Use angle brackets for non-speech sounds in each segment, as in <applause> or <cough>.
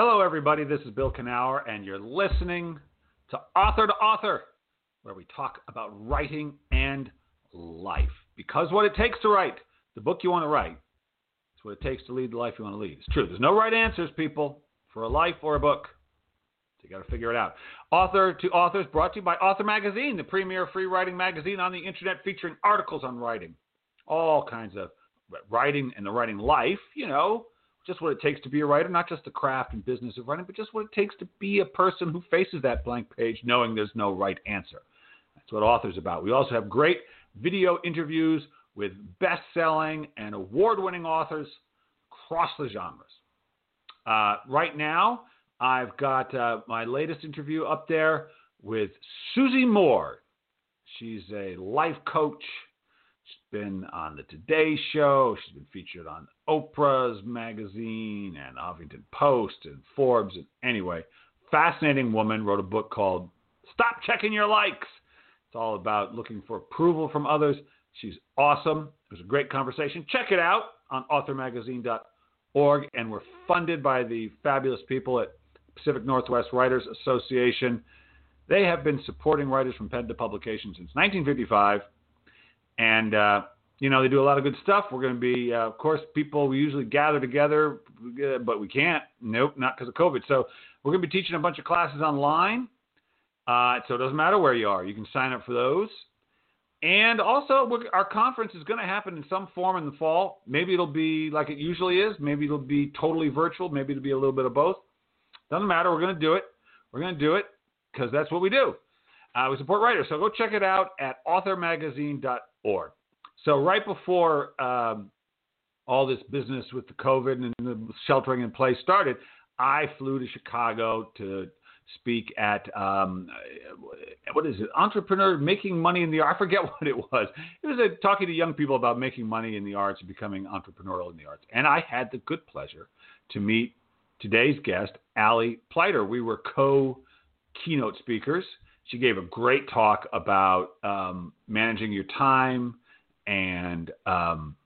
Hello, everybody. This is Bill Kenower, and you're listening to Author to Author, where we talk about writing and life. Because what it takes to write the book you want to write is what it takes to lead the life you want to lead. It's true. There's no right answers, people, for a life or a book. So you got to figure it out. Author to Authors brought to you by Author Magazine, the premier free writing magazine on the internet featuring articles on writing, all kinds of writing and the writing life, you know, just what it takes to be a writer, not just the craft and business of writing, but just what it takes to be a person who faces that blank page knowing there's no right answer. That's what author's about. We also have great video interviews with best selling and award winning authors across the genres. Uh, right now, I've got uh, my latest interview up there with Susie Moore. She's a life coach She's been on the Today Show. She's been featured on Oprah's magazine and Huffington Post and Forbes. And anyway, fascinating woman. Wrote a book called Stop Checking Your Likes. It's all about looking for approval from others. She's awesome. It was a great conversation. Check it out on authormagazine.org. And we're funded by the fabulous people at Pacific Northwest Writers Association. They have been supporting writers from pen to publication since 1955 and uh, you know they do a lot of good stuff. We're going to be, uh, of course, people we usually gather together, uh, but we can't. Nope, not because of COVID. So we're going to be teaching a bunch of classes online. Uh, so it doesn't matter where you are. You can sign up for those. And also, our conference is going to happen in some form in the fall. Maybe it'll be like it usually is. Maybe it'll be totally virtual. Maybe it'll be a little bit of both. Doesn't matter. We're going to do it. We're going to do it because that's what we do. Uh, we support writers. So go check it out at authormagazine.org org. So right before um, all this business with the COVID and the sheltering in place started, I flew to Chicago to speak at um, what is it? Entrepreneur making money in the art. <laughs> I forget what it was. It was a, talking to young people about making money in the arts and becoming entrepreneurial in the arts. And I had the good pleasure to meet today's guest, Allie Pleiter. We were co keynote speakers she gave a great talk about um, managing your time and um,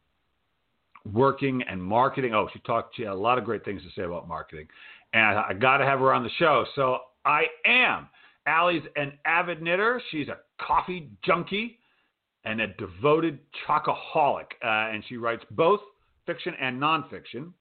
working and marketing. Oh, she talked. She had a lot of great things to say about marketing, and I, I got to have her on the show. So I am. Allie's an avid knitter. She's a coffee junkie and a devoted chocoholic, uh, and she writes both fiction and nonfiction.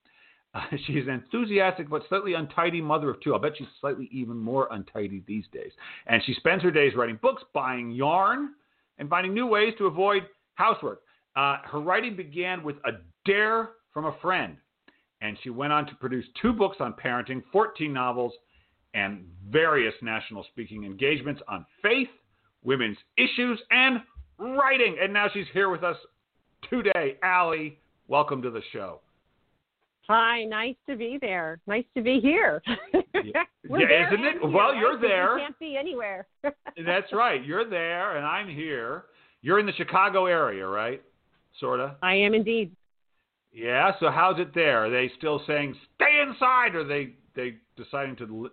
Uh, <laughs> she's an enthusiastic but slightly untidy mother of two. I'll bet she's slightly even more untidy these days. And she spends her days writing books, buying yarn, and finding new ways to avoid housework. Uh, her writing began with a dare from a friend, and she went on to produce two books on parenting, 14 novels, and various national speaking engagements on faith, women's issues, and writing. And now she's here with us today. Allie, welcome to the show. Hi, nice to be there. Nice to be here. <laughs> yeah, yeah isn't it? Well, you're there. You can't be anywhere. <laughs> That's right. You're there, and I'm here. You're in the Chicago area, right? Sorta. I am indeed. Yeah. So how's it there? Are they still saying stay inside, or are they they deciding to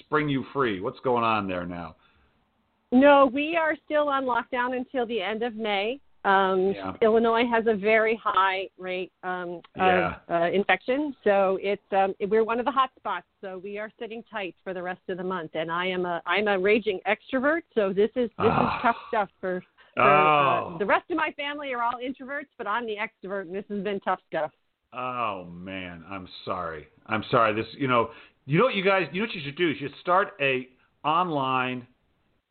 spring you free? What's going on there now? No, we are still on lockdown until the end of May. Um, yeah. Illinois has a very high rate um, yeah. of uh, infection, so it's um, we're one of the hot spots. So we are sitting tight for the rest of the month. And I am a I'm a raging extrovert, so this is this is tough stuff for. For oh. uh, the rest of my family are all introverts, but I'm the extrovert, and this has been tough stuff. Oh man, I'm sorry. I'm sorry. This, you know, you know what you guys, you know what you should do? You should start a online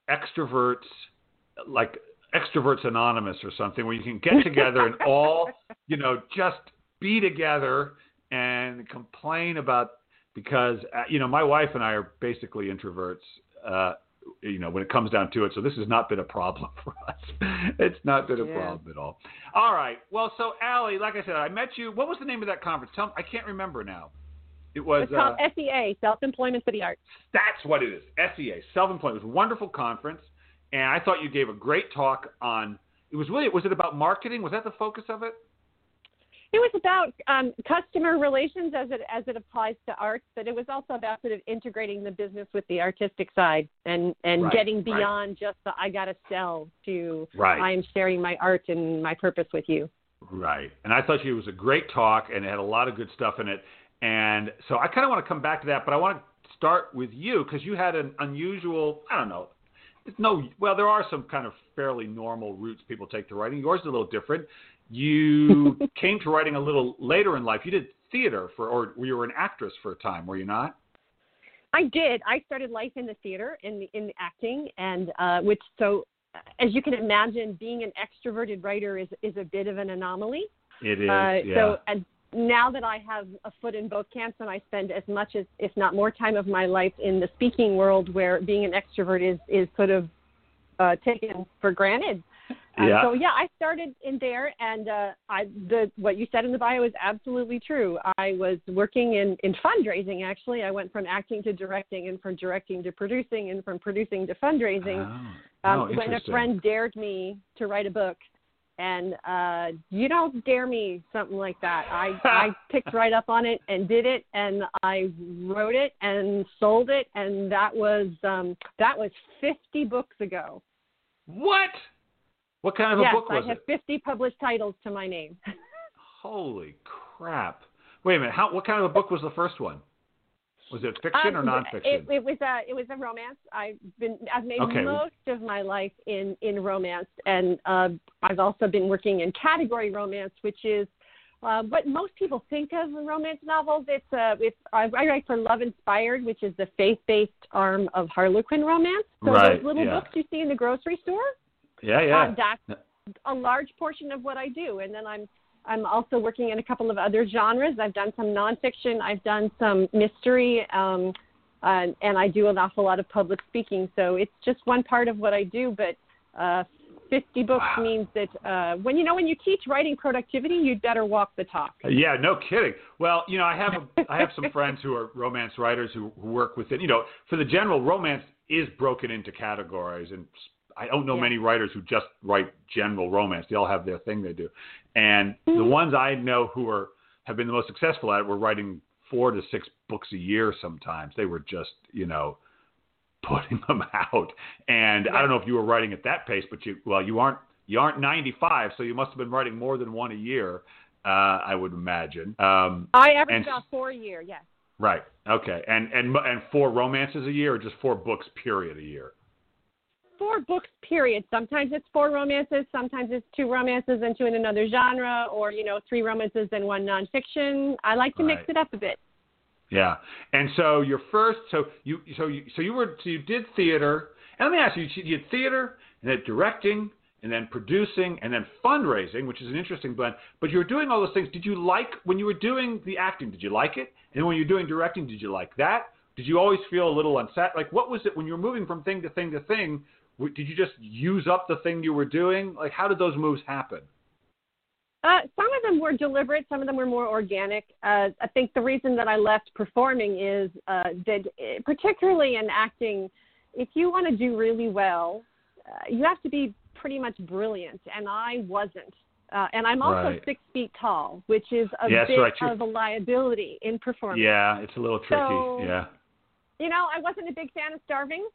extroverts like Extroverts Anonymous or something where you can get together and all, <laughs> you know, just be together and complain about because uh, you know my wife and I are basically introverts. Uh, you know, when it comes down to it, so this has not been a problem <laughs> for us. it's not been a yeah. problem at all. All right. Well, so Allie, like I said, I met you. What was the name of that conference? Tell me, I can't remember now. It was it's called uh, SEA, Self Employment for the Arts. That's what it is. SEA, Self Employment. It was a wonderful conference and I thought you gave a great talk on. It was really was it about marketing? Was that the focus of it? It was about um, customer relations as it as it applies to arts, but it was also about sort of integrating the business with the artistic side and and right, getting beyond right. just the I got to sell to right. I am sharing my art and my purpose with you. Right, and I thought it was a great talk, and it had a lot of good stuff in it. And so I kind of want to come back to that, but I want to start with you because you had an unusual, I don't know, no, well, there are some kind of fairly normal routes people take to writing. Yours is a little different. You <laughs> came to writing a little later in life. You did theater for, or you were an actress for a time, were you not? I did. I started life in the theater, in the, in the acting, and uh, which so, as you can imagine, being an extroverted writer is is a bit of an anomaly. It is. Uh, yeah. So, and now that I have a foot in both camps, and I spend as much as, if not more, time of my life in the speaking world, where being an extrovert is is sort of uh, taken for granted. Um, yeah. So yeah, I started in there, and uh, I the what you said in the bio is absolutely true. I was working in in fundraising. Actually, I went from acting to directing, and from directing to producing, and from producing to fundraising. Oh. Um, oh, when a friend dared me to write a book, and uh, you don't dare me something like that. I <laughs> I picked right up on it and did it, and I wrote it and sold it, and that was um, that was 50 books ago. What? What kind of yes, a book was I have it? 50 published titles to my name. Holy crap! Wait a minute. How? What kind of a book was the first one? Was it fiction um, or nonfiction? It, it, was a it was a romance. I've been I've made okay. most of my life in in romance, and uh, I've also been working in category romance, which is uh, what most people think of romance novels. It's uh, it's I, I write for Love Inspired, which is the faith based arm of Harlequin romance. So right, those little yeah. books you see in the grocery store. Yeah, yeah. Uh, that's a large portion of what I do, and then I'm I'm also working in a couple of other genres. I've done some nonfiction. I've done some mystery, um, uh, and I do an awful lot of public speaking. So it's just one part of what I do. But uh, 50 books wow. means that uh, when you know when you teach writing productivity, you'd better walk the talk. Yeah, no kidding. Well, you know, I have a, <laughs> I have some friends who are romance writers who, who work within. You know, for the general, romance is broken into categories and I don't know yeah. many writers who just write general romance. They all have their thing they do. And mm-hmm. the ones I know who are have been the most successful at it were writing four to six books a year sometimes. They were just, you know, <laughs> putting them out. And yeah. I don't know if you were writing at that pace, but you well, you aren't you aren't 95, so you must have been writing more than one a year. Uh, I would imagine. Um, I average about four a year. Yes. Right. Okay. And and and four romances a year, or just four books period a year four books period. Sometimes it's four romances, sometimes it's two romances and two in another genre, or you know, three romances and one nonfiction. I like to right. mix it up a bit. Yeah, and so your first, so you, so you, so you were, so you did theater. And let me ask you, you did theater and then directing and then producing and then fundraising, which is an interesting blend. But you were doing all those things. Did you like when you were doing the acting? Did you like it? And when you're doing directing, did you like that? Did you always feel a little unset? Like, what was it when you were moving from thing to thing to thing? Did you just use up the thing you were doing? Like, how did those moves happen? Uh, some of them were deliberate. Some of them were more organic. Uh, I think the reason that I left performing is uh, that, eh, particularly in acting, if you want to do really well, uh, you have to be pretty much brilliant, and I wasn't. Uh, and I'm also right. six feet tall, which is a yes, bit right. of a liability in performance. Yeah, it's a little tricky. So, yeah. You know, I wasn't a big fan of starving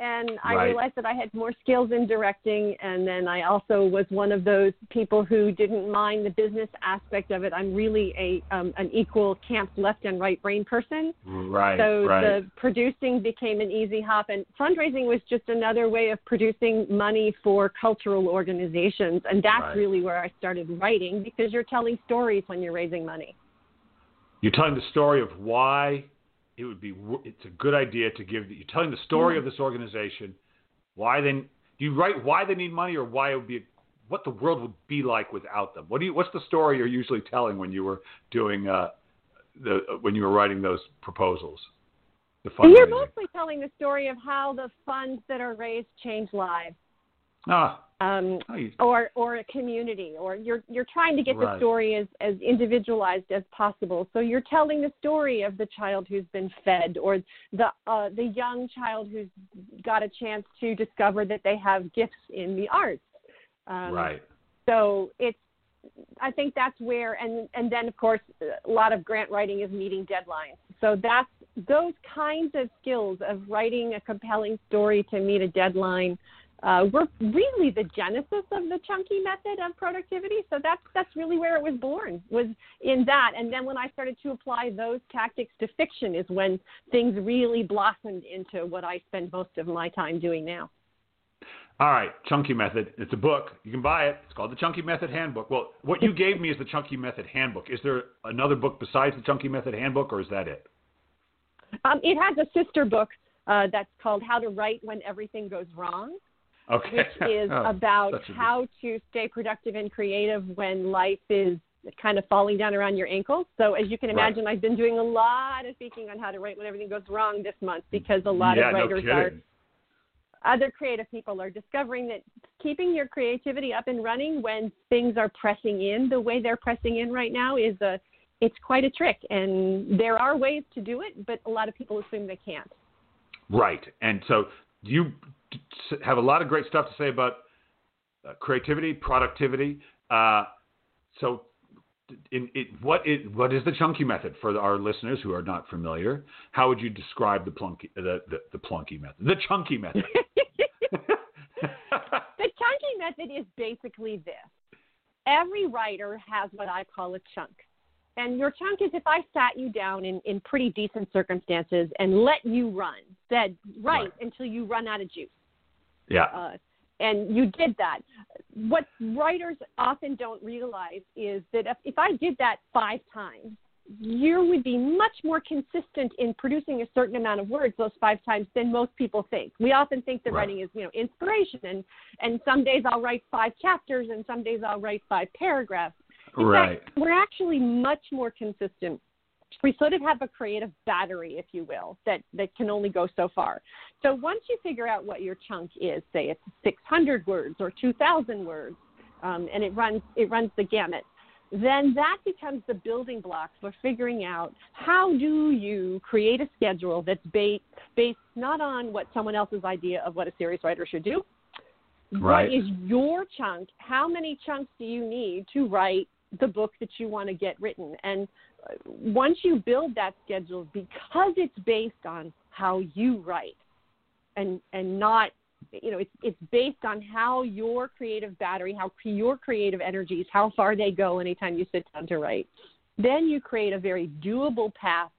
and I right. realized that I had more skills in directing. And then I also was one of those people who didn't mind the business aspect of it. I'm really a um, an equal camp left and right brain person. Right. So right. the producing became an easy hop, and fundraising was just another way of producing money for cultural organizations. And that's right. really where I started writing because you're telling stories when you're raising money. You're telling the story of why it would be it's a good idea to give you're telling the story mm-hmm. of this organization why they do you write why they need money or why it would be what the world would be like without them? What do you what's the story you're usually telling when you were doing uh the when you were writing those proposals? The you're mostly telling the story of how the funds that are raised change lives. Ah um, or or a community, or you're you're trying to get right. the story as as individualized as possible. So you're telling the story of the child who's been fed, or the uh, the young child who's got a chance to discover that they have gifts in the arts. Um, right. So it's I think that's where, and and then of course a lot of grant writing is meeting deadlines. So that's those kinds of skills of writing a compelling story to meet a deadline uh, were really the genesis of the chunky method of productivity. So that's that's really where it was born was in that. And then when I started to apply those tactics to fiction is when things really blossomed into what I spend most of my time doing now. All right, Chunky Method. It's a book. You can buy it. It's called the Chunky Method Handbook. Well, what you gave me is the Chunky Method Handbook. Is there another book besides the Chunky Method Handbook, or is that it? Um, it has a sister book uh, that's called How to Write When Everything Goes Wrong. Okay. Which is <laughs> oh, about how to stay productive and creative when life is kind of falling down around your ankles. So as you can imagine, right. I've been doing a lot of speaking on how to write when everything goes wrong this month because a lot yeah, of writers no are other creative people are discovering that keeping your creativity up and running when things are pressing in the way they're pressing in right now is a it's quite a trick and there are ways to do it but a lot of people assume they can't right and so you have a lot of great stuff to say about uh, creativity productivity uh, so in, it, what is what is the chunky method for our listeners who are not familiar? How would you describe the plunky the, the, the plunky method, the chunky method? <laughs> <laughs> the chunky method is basically this: every writer has what I call a chunk, and your chunk is if I sat you down in in pretty decent circumstances and let you run, said write right. until you run out of juice. Yeah. Uh, and you did that. What writers often don't realize is that if, if I did that five times, you would be much more consistent in producing a certain amount of words those five times than most people think. We often think that right. writing is, you know, inspiration and and some days I'll write five chapters and some days I'll write five paragraphs. In right. Fact, we're actually much more consistent we sort of have a creative battery, if you will, that, that can only go so far. So once you figure out what your chunk is, say it's 600 words or 2,000 words, um, and it runs it runs the gamut, then that becomes the building block for figuring out how do you create a schedule that's based based not on what someone else's idea of what a serious writer should do. Right. What is your chunk? How many chunks do you need to write the book that you want to get written? And once you build that schedule, because it's based on how you write, and and not you know it's it's based on how your creative battery, how your creative energies, how far they go anytime you sit down to write. Then you create a very doable path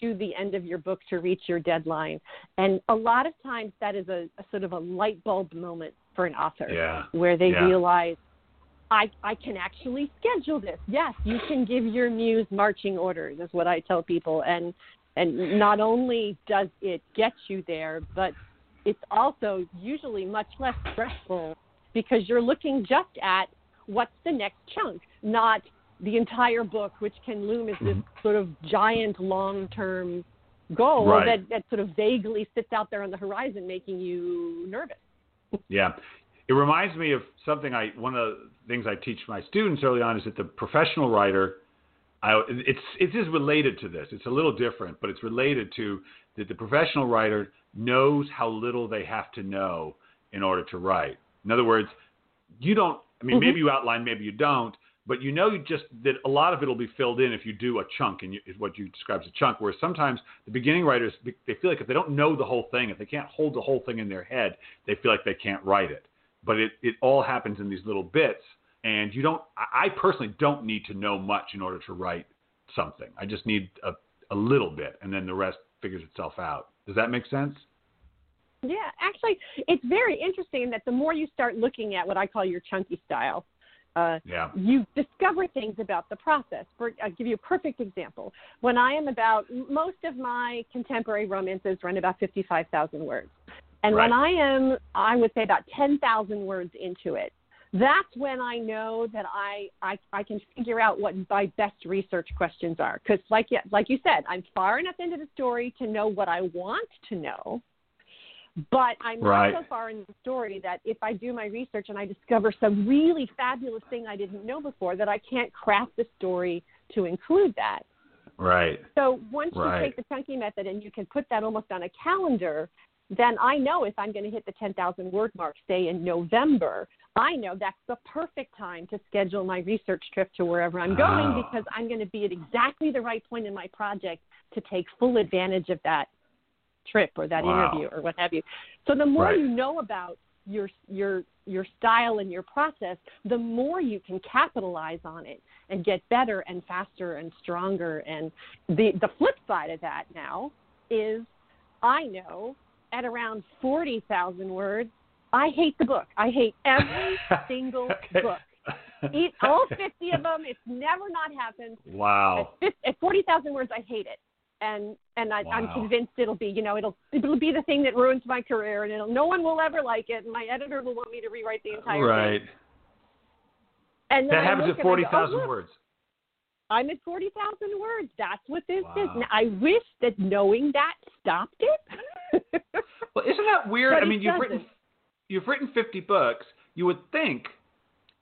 to the end of your book to reach your deadline. And a lot of times that is a, a sort of a light bulb moment for an author yeah. where they yeah. realize I, I can actually schedule this. Yes, you can give your muse marching orders, is what I tell people. And and not only does it get you there, but it's also usually much less stressful because you're looking just at what's the next chunk, not the entire book, which can loom as this mm-hmm. sort of giant long term goal right. that, that sort of vaguely sits out there on the horizon, making you nervous. Yeah. It reminds me of something I one of the things I teach my students early on is that the professional writer, I, it's it is related to this. It's a little different, but it's related to that the professional writer knows how little they have to know in order to write. In other words, you don't. I mean, mm-hmm. maybe you outline, maybe you don't, but you know just that a lot of it will be filled in if you do a chunk, and you, what you describe as a chunk. Where sometimes the beginning writers they feel like if they don't know the whole thing, if they can't hold the whole thing in their head, they feel like they can't write it but it, it all happens in these little bits. And you don't, I personally don't need to know much in order to write something. I just need a, a little bit, and then the rest figures itself out. Does that make sense? Yeah, actually, it's very interesting that the more you start looking at what I call your chunky style, uh, yeah. you discover things about the process. For, I'll give you a perfect example. When I am about, most of my contemporary romances run about 55,000 words. And right. when I am, I would say about 10,000 words into it, that's when I know that I, I, I can figure out what my best research questions are. Because, like, like you said, I'm far enough into the story to know what I want to know. But I'm right. not so far in the story that if I do my research and I discover some really fabulous thing I didn't know before, that I can't craft the story to include that. Right. So once right. you take the chunky method and you can put that almost on a calendar, then I know if I'm going to hit the 10,000 word mark, say in November, I know that's the perfect time to schedule my research trip to wherever I'm going oh. because I'm going to be at exactly the right point in my project to take full advantage of that trip or that wow. interview or what have you. So the more right. you know about your your your style and your process, the more you can capitalize on it and get better and faster and stronger. And the the flip side of that now is I know at around 40,000 words, I hate the book. I hate every <laughs> single okay. book. Eat <laughs> all 50 of them. It's never not happened. Wow. At, at 40,000 words, I hate it. And and I, wow. I'm convinced it'll be you know it'll it'll be the thing that ruins my career and it'll no one will ever like it and my editor will want me to rewrite the entire right. thing. Right. And that happens at 40,000 oh, words. I'm at 40,000 words. That's what this wow. is. Now, I wish that knowing that stopped it. <laughs> well, isn't that weird? I mean, you've written you've written 50 books. You would think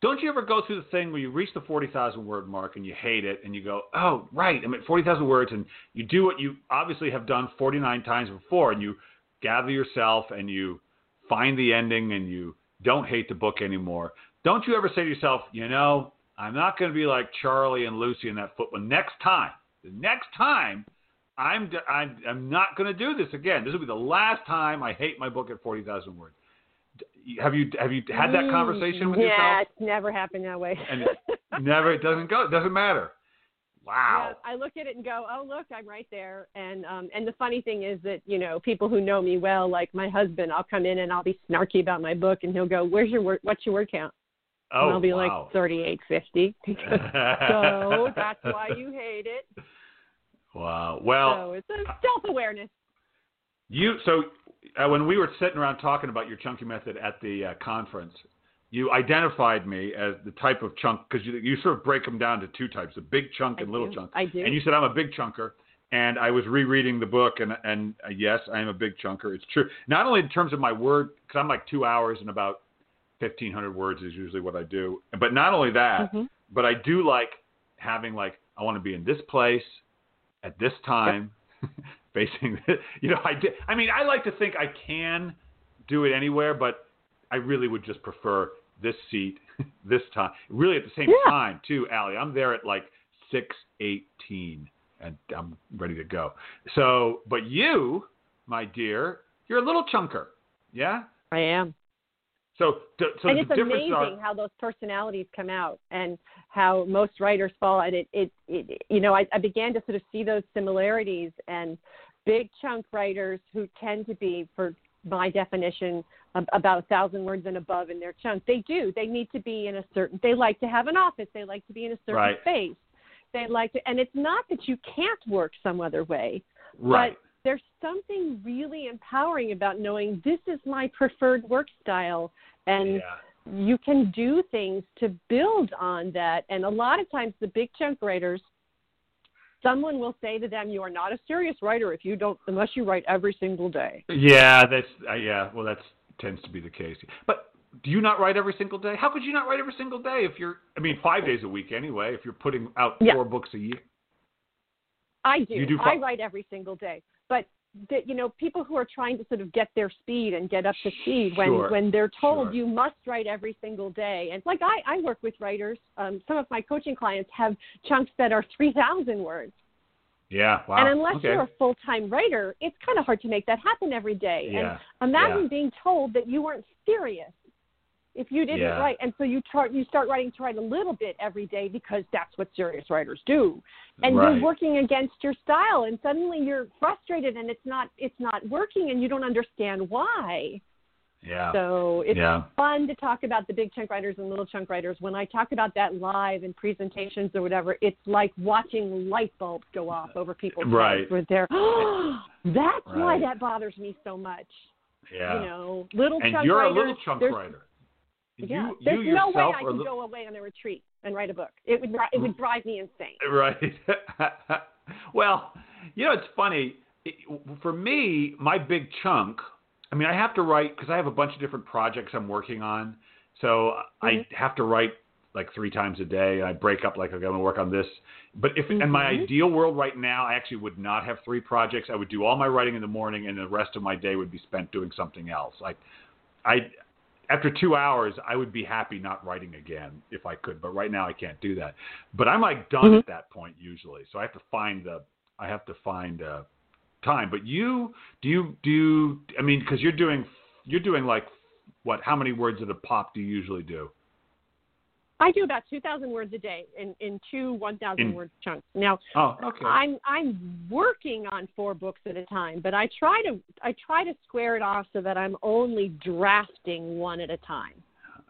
don't you ever go through the thing where you reach the 40,000 word mark and you hate it and you go, "Oh, right, I'm at 40,000 words," and you do what you obviously have done 49 times before, and you gather yourself and you find the ending and you don't hate the book anymore. Don't you ever say to yourself, "You know, I'm not going to be like Charlie and Lucy in that football. Next time, the next time, I'm I'm, I'm not going to do this again. This will be the last time I hate my book at forty thousand words. Have you have you had that conversation with yeah, yourself? Yeah, it's never happened that way. and it never. It doesn't go. It doesn't matter. Wow. Yeah, I look at it and go, "Oh, look, I'm right there." And um and the funny thing is that, you know, people who know me well, like my husband, I'll come in and I'll be snarky about my book and he'll go, "Where's your word what's your word count?" Oh, and I'll be wow. like thirty-eight fifty. <laughs> so that's why you hate it. <laughs> Wow. Well, so it's a self-awareness. You so uh, when we were sitting around talking about your chunky method at the uh, conference, you identified me as the type of chunk because you, you sort of break them down to two types: a big chunk and I little do. chunk. I do. And you said I'm a big chunker. And I was rereading the book, and and uh, yes, I am a big chunker. It's true. Not only in terms of my word, because I'm like two hours and about 1500 words is usually what I do. But not only that, mm-hmm. but I do like having like I want to be in this place at this time, yep. <laughs> facing. You know, I did. I mean, I like to think I can do it anywhere, but I really would just prefer this seat, <laughs> this time. Really, at the same yeah. time, too, Allie. I'm there at like six eighteen, and I'm ready to go. So, but you, my dear, you're a little chunker, yeah. I am. So, so and it's amazing are, how those personalities come out and how most writers fall. And it, it, it you know, I, I began to sort of see those similarities and big chunk writers who tend to be, for my definition, about a thousand words and above in their chunk. They do. They need to be in a certain. They like to have an office. They like to be in a certain right. space. They like to, and it's not that you can't work some other way. Right. But there's something really empowering about knowing this is my preferred work style and yeah. you can do things to build on that and a lot of times the big chunk writers someone will say to them you are not a serious writer if you don't unless you write every single day yeah that's uh, yeah well that tends to be the case but do you not write every single day how could you not write every single day if you're i mean five days a week anyway if you're putting out yeah. four books a year I do. Do I write every single day but the, you know people who are trying to sort of get their speed and get up to speed when sure. when they're told sure. you must write every single day and like i i work with writers um some of my coaching clients have chunks that are <laughs> 3000 words yeah wow and unless okay. you're a full-time writer it's kind of hard to make that happen every day yeah. and imagine yeah. being told that you weren't serious if you didn't yeah. write and so you try you start writing to write a little bit every day because that's what serious writers do and right. you're working against your style and suddenly you're frustrated and it's not it's not working and you don't understand why yeah so it's yeah. fun to talk about the big chunk writers and little chunk writers when i talk about that live in presentations or whatever it's like watching light bulbs go off over people's right. heads where they're oh, <gasps> that's right. why that bothers me so much yeah you know little and chunk you're writers, a little chunk writer yeah, you, there's you no way I could li- go away on a retreat and write a book. It would it would drive me insane. <laughs> Right. <laughs> well, you know, it's funny. For me, my big chunk. I mean, I have to write because I have a bunch of different projects I'm working on. So mm-hmm. I have to write like three times a day. I break up like okay, I'm gonna work on this. But if mm-hmm. in my ideal world right now, I actually would not have three projects. I would do all my writing in the morning, and the rest of my day would be spent doing something else. Like I after two hours, I would be happy not writing again if I could. But right now, I can't do that. But I'm like done mm-hmm. at that point usually. So I have to find the I have to find uh, time. But you do you do you, I mean because you're doing you're doing like what? How many words at a pop do you usually do? I do about two thousand words a day in in two one thousand word chunks. Now, oh, okay. I'm I'm working on four books at a time, but I try to I try to square it off so that I'm only drafting one at a time.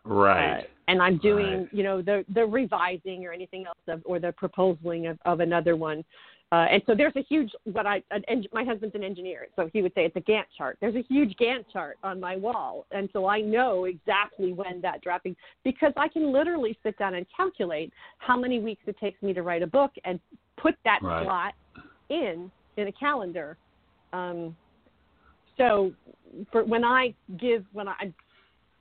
Right. Uh, and I'm doing, right. you know, the the revising or anything else of, or the proposaling of, of another one. Uh, and so there's a huge what I an, my husband's an engineer, so he would say it's a Gantt chart. There's a huge Gantt chart on my wall, and so I know exactly when that dropping because I can literally sit down and calculate how many weeks it takes me to write a book and put that right. slot in in a calendar. Um, so for when I give when I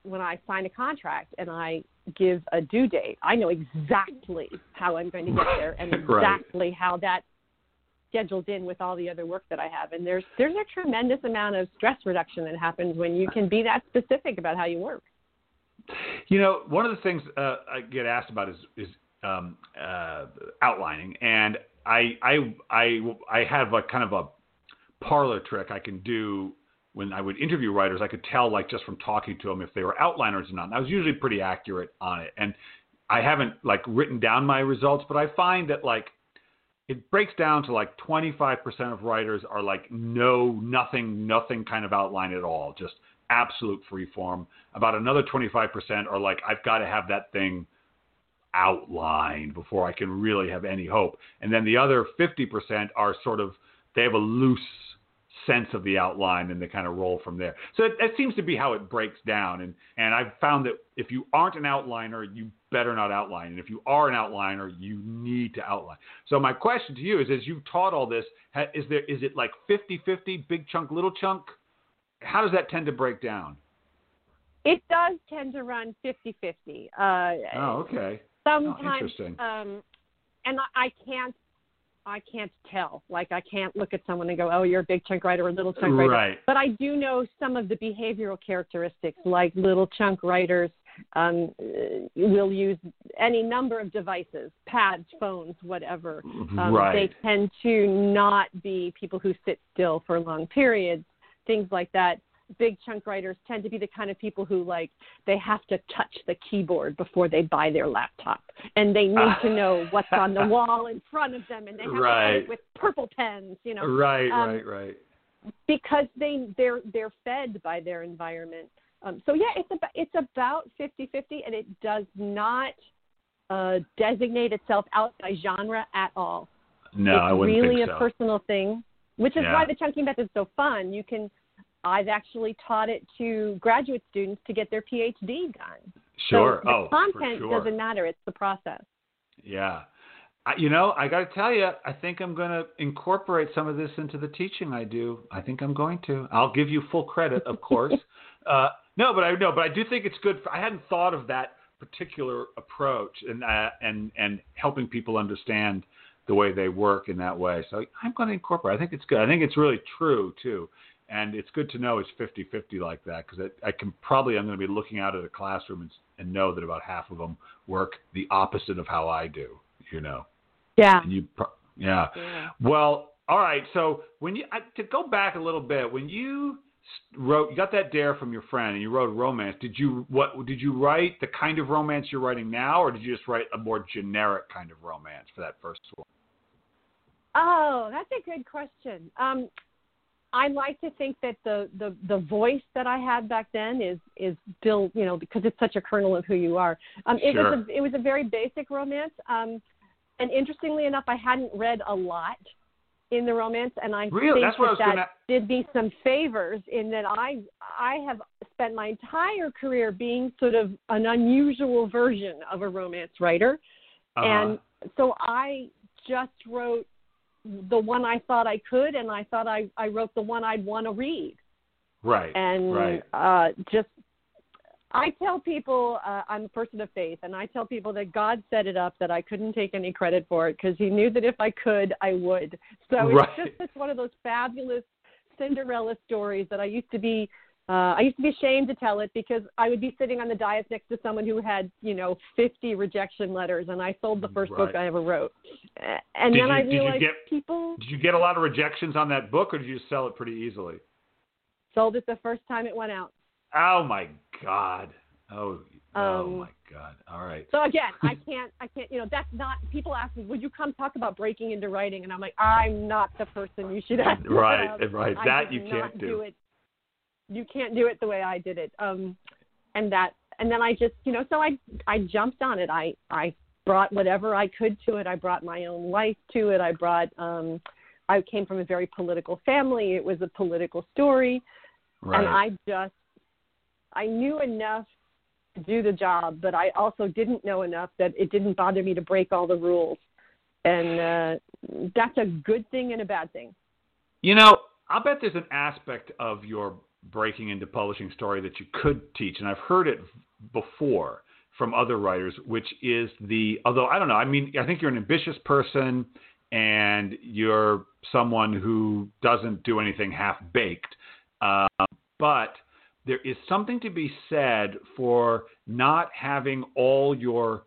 when I sign a contract and I give a due date, I know exactly how I'm going to get <laughs> there and exactly right. how that scheduled in with all the other work that I have. And there's there's a tremendous amount of stress reduction that happens when you can be that specific about how you work. You know, one of the things uh, I get asked about is is um, uh, outlining, and I I I I have a kind of a parlor trick I can do when I would interview writers, I could tell like just from talking to them if they were outliners or not. And I was usually pretty accurate on it. And I haven't like written down my results, but I find that like it breaks down to like 25% of writers are like no, nothing, nothing kind of outline at all, just absolute free form. About another 25% are like, I've got to have that thing outlined before I can really have any hope. And then the other 50% are sort of, they have a loose sense of the outline and they kind of roll from there. So that, seems to be how it breaks down. And, and I've found that if you aren't an outliner, you better not outline. And if you are an outliner, you need to outline. So my question to you is, as you've taught all this, is there, is it like 50-50, big chunk, little chunk? How does that tend to break down? It does tend to run 50-50. Uh, oh, okay. Sometimes, oh, interesting. Um, and I can't I can't tell. Like I can't look at someone and go, "Oh, you're a big chunk writer or a little chunk writer." Right. But I do know some of the behavioral characteristics, like little chunk writers um, will use any number of devices, pads, phones, whatever. Um, right. They tend to not be people who sit still for long periods, things like that big chunk writers tend to be the kind of people who like they have to touch the keyboard before they buy their laptop. And they need to <laughs> know what's on the wall in front of them and they have right. to write with purple pens you know. Right um, right right. because they they're they're fed by their environment. Um, so yeah it's about it's about 50 50 and it does not uh, designate itself out by genre at all. No it's I wouldn't really think a personal thing which is yeah. why the chunking method is so fun. You can I've actually taught it to graduate students to get their PhD done. Sure. So the oh, content sure. doesn't matter; it's the process. Yeah. I, you know, I got to tell you, I think I'm going to incorporate some of this into the teaching I do. I think I'm going to. I'll give you full credit, of <laughs> course. uh, no, but I know, but I do think it's good. For, I hadn't thought of that particular approach and uh, and and helping people understand the way they work in that way. So I'm going to incorporate. I think it's good. I think it's really true too and it's good to know it's 50-50 like that because I, I, can probably I'm going to be looking out at a classroom and, and, know that about half of them work the opposite of how I do. You know. Yeah. And you, yeah. yeah. Well, all right. So when you I, to go back a little bit, when you wrote, you got that dare from your friend, and you wrote a romance. Did you what? Did you write the kind of romance you're writing now, or did you just write a more generic kind of romance for that first one? Oh, that's a good question. Um, I like to think that the, the the voice that I had back then is is still you know because it's such a kernel of who you are. Um, it sure. was a it was a very basic romance. Um, and interestingly enough, I hadn't read a lot in the romance, and I really? think that, that, gonna... did me some favors in that I I have spent my entire career being sort of an unusual version of a romance writer, uh-huh. and so I just wrote the one I thought I could, and I thought I, I wrote the one I'd want to read. Right. And right. Uh, just, I tell people uh, I'm a person of faith, and I tell people that God set it up that I couldn't take any credit for it because He knew that if I could, I would. So right. it's just it's one of those fabulous Cinderella stories that I used to be uh, I used to be ashamed to tell it because I would be sitting on the dais next to someone who had, you know, 50 rejection letters, and I sold the first right. book I ever wrote. And did then you, I realized get, people. Did you get a lot of rejections on that book, or did you sell it pretty easily? Sold it the first time it went out. Oh my God. Oh. oh um, oh my God. All right. So again, I can't. I can't. You know, that's not. People ask me, "Would you come talk about breaking into writing?" And I'm like, I'm not the person you should ask. Right. About. Right. That you can't do. do. You can't do it the way I did it. Um, and that, and then I just, you know, so I, I jumped on it. I, I brought whatever I could to it. I brought my own life to it. I brought. Um, I came from a very political family. It was a political story, right. and I just, I knew enough to do the job, but I also didn't know enough that it didn't bother me to break all the rules. And uh, that's a good thing and a bad thing. You know, I'll bet there's an aspect of your breaking into publishing story that you could teach, and I've heard it before from other writers, which is the although I don't know, I mean, I think you're an ambitious person and you're someone who doesn't do anything half baked, uh, but there is something to be said for not having all your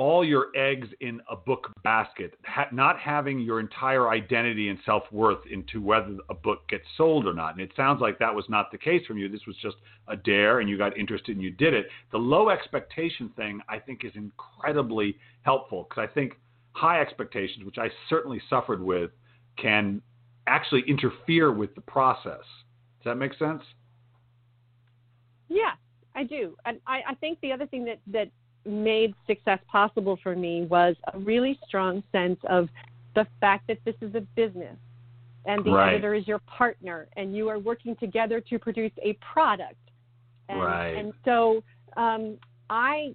all your eggs in a book basket, ha- not having your entire identity and self worth into whether a book gets sold or not. And it sounds like that was not the case from you. This was just a dare and you got interested and you did it. The low expectation thing, I think, is incredibly helpful because I think high expectations, which I certainly suffered with, can actually interfere with the process. Does that make sense? Yeah, I do. And I, I think the other thing that, that made success possible for me was a really strong sense of the fact that this is a business and the right. editor is your partner and you are working together to produce a product. And, right. and so um, I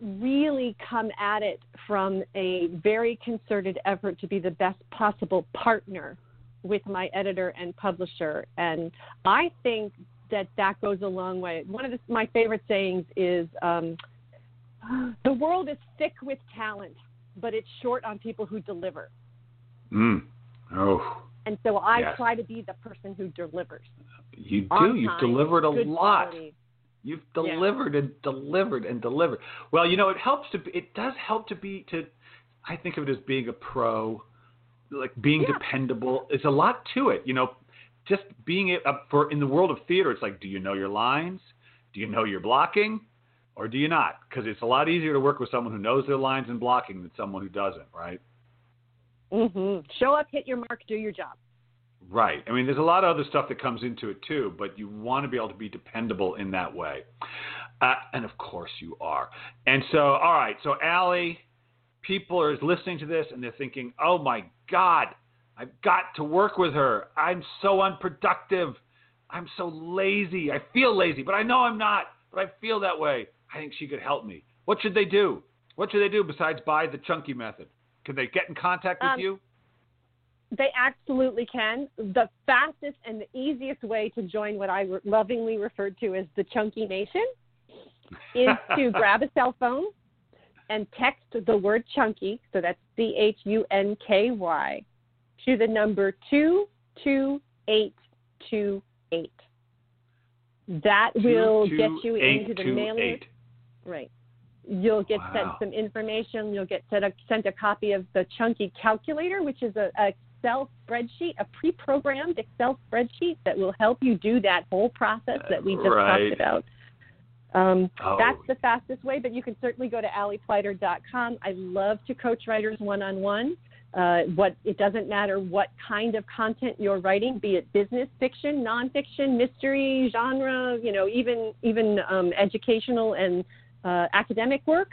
really come at it from a very concerted effort to be the best possible partner with my editor and publisher. And I think that that goes a long way. One of the, my favorite sayings is um, the world is thick with talent, but it's short on people who deliver. Mm. Oh. And so I yes. try to be the person who delivers. You do. You've delivered a lot. Quality. You've delivered yeah. and delivered and delivered. Well, you know, it helps to. Be, It does help to be to. I think of it as being a pro, like being yeah. dependable. It's a lot to it. You know, just being it up for in the world of theater. It's like, do you know your lines? Do you know your blocking? Or do you not? Because it's a lot easier to work with someone who knows their lines and blocking than someone who doesn't, right? Mm-hmm. Show up, hit your mark, do your job. Right. I mean, there's a lot of other stuff that comes into it too, but you want to be able to be dependable in that way. Uh, and of course you are. And so, all right. So, Allie, people are listening to this and they're thinking, oh my God, I've got to work with her. I'm so unproductive. I'm so lazy. I feel lazy, but I know I'm not, but I feel that way. I think she could help me. What should they do? What should they do besides buy the chunky method? Can they get in contact with um, you? They absolutely can. The fastest and the easiest way to join what I lovingly refer to as the Chunky Nation <laughs> is to grab a cell phone and text the word chunky, so that's C H U N K Y, to the number 22828. That will two, get you eight, into the two, mailing eight. Right. You'll get wow. sent some information. You'll get sent a, sent a copy of the Chunky Calculator, which is a, a Excel spreadsheet, a pre-programmed Excel spreadsheet that will help you do that whole process that we just right. talked about. Um, oh. That's the fastest way, but you can certainly go to alliepleiter.com. I love to coach writers one-on-one. Uh, what it doesn't matter what kind of content you're writing, be it business fiction, nonfiction, mystery, genre, you know, even even um, educational and uh, academic work.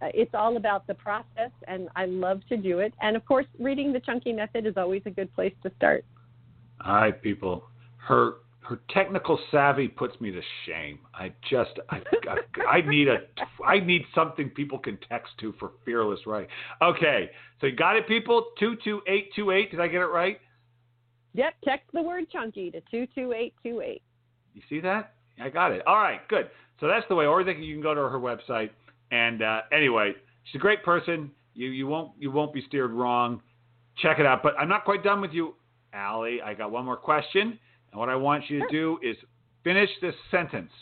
Uh, it's all about the process, and I love to do it. And of course, reading the Chunky Method is always a good place to start. All right, people. Her her technical savvy puts me to shame. I just I, I, I need a I need something people can text to for fearless writing. Okay, so you got it, people. Two two eight two eight. Did I get it right? Yep. Text the word chunky to two two eight two eight. You see that? I got it. All right, good. So that's the way. Or you can go to her website. And uh, anyway, she's a great person. You you won't you won't be steered wrong. Check it out. But I'm not quite done with you, Allie. I got one more question. And what I want you to do is finish this sentence.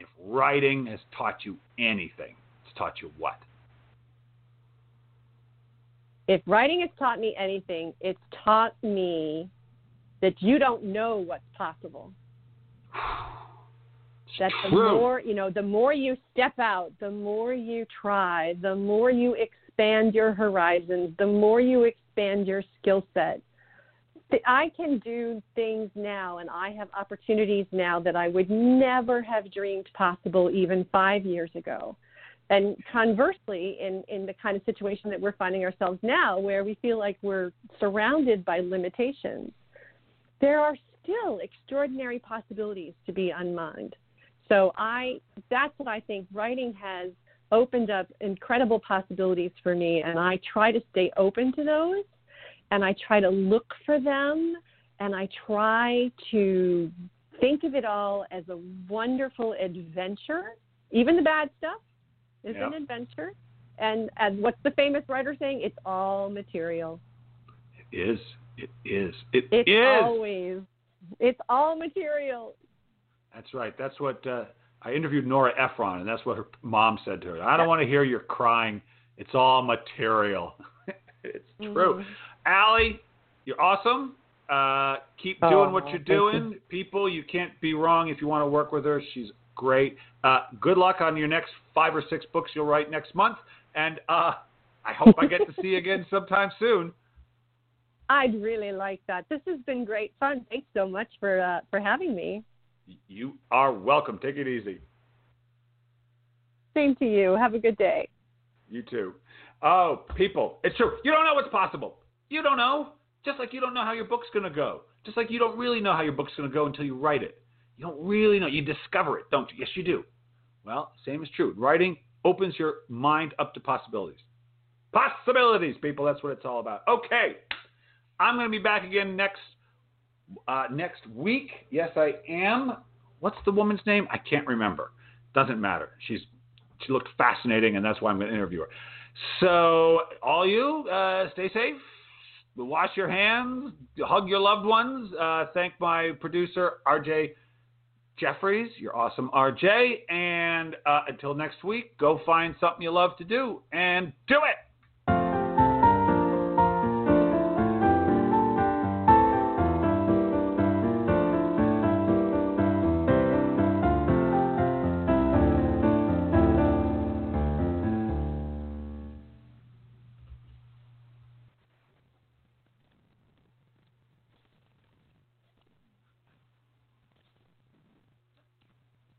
If writing has taught you anything, it's taught you what? If writing has taught me anything, it's taught me that you don't know what's possible. <sighs> <sighs> <sighs> that the True. more you know, the more you step out, the more you try, the more you expand your horizons, the more you expand your skill set. I can do things now, and I have opportunities now that I would never have dreamed possible even five years ago. And conversely, in, in the kind of situation that we're finding ourselves now, where we feel like we're surrounded by limitations, there are still extraordinary possibilities to be unmined. So I that's what I think writing has opened up incredible possibilities for me and I try to stay open to those and I try to look for them and I try to think of it all as a wonderful adventure. Even the bad stuff is yep. an adventure. And and what's the famous writer saying? It's all material. It is. It is. It it's is. always. It's all material. That's right. That's what uh, I interviewed Nora Ephron, and that's what her mom said to her. I don't want to hear you crying. It's all material. <laughs> it's true. Mm-hmm. Allie, you're awesome. Uh, keep doing oh, what you're doing. You. People, you can't be wrong if you want to work with her. She's great. Uh, good luck on your next five or six books you'll write next month. And uh, I hope I get to see you again <laughs> sometime soon. I'd really like that. This has been great fun. Thanks so much for uh, for having me. You are welcome. Take it easy. Same to you. Have a good day. You too. Oh, people, it's true. You don't know what's possible. You don't know. Just like you don't know how your book's going to go. Just like you don't really know how your book's going to go until you write it. You don't really know. You discover it, don't you? Yes, you do. Well, same is true. Writing opens your mind up to possibilities. Possibilities, people. That's what it's all about. Okay. I'm going to be back again next uh, next week. Yes, I am. What's the woman's name? I can't remember. Doesn't matter. She's she looked fascinating, and that's why I'm going to interview her. So, all you, uh, stay safe wash your hands, hug your loved ones. Uh, thank my producer, RJ Jeffries. You're awesome, RJ. And uh, until next week, go find something you love to do and do it.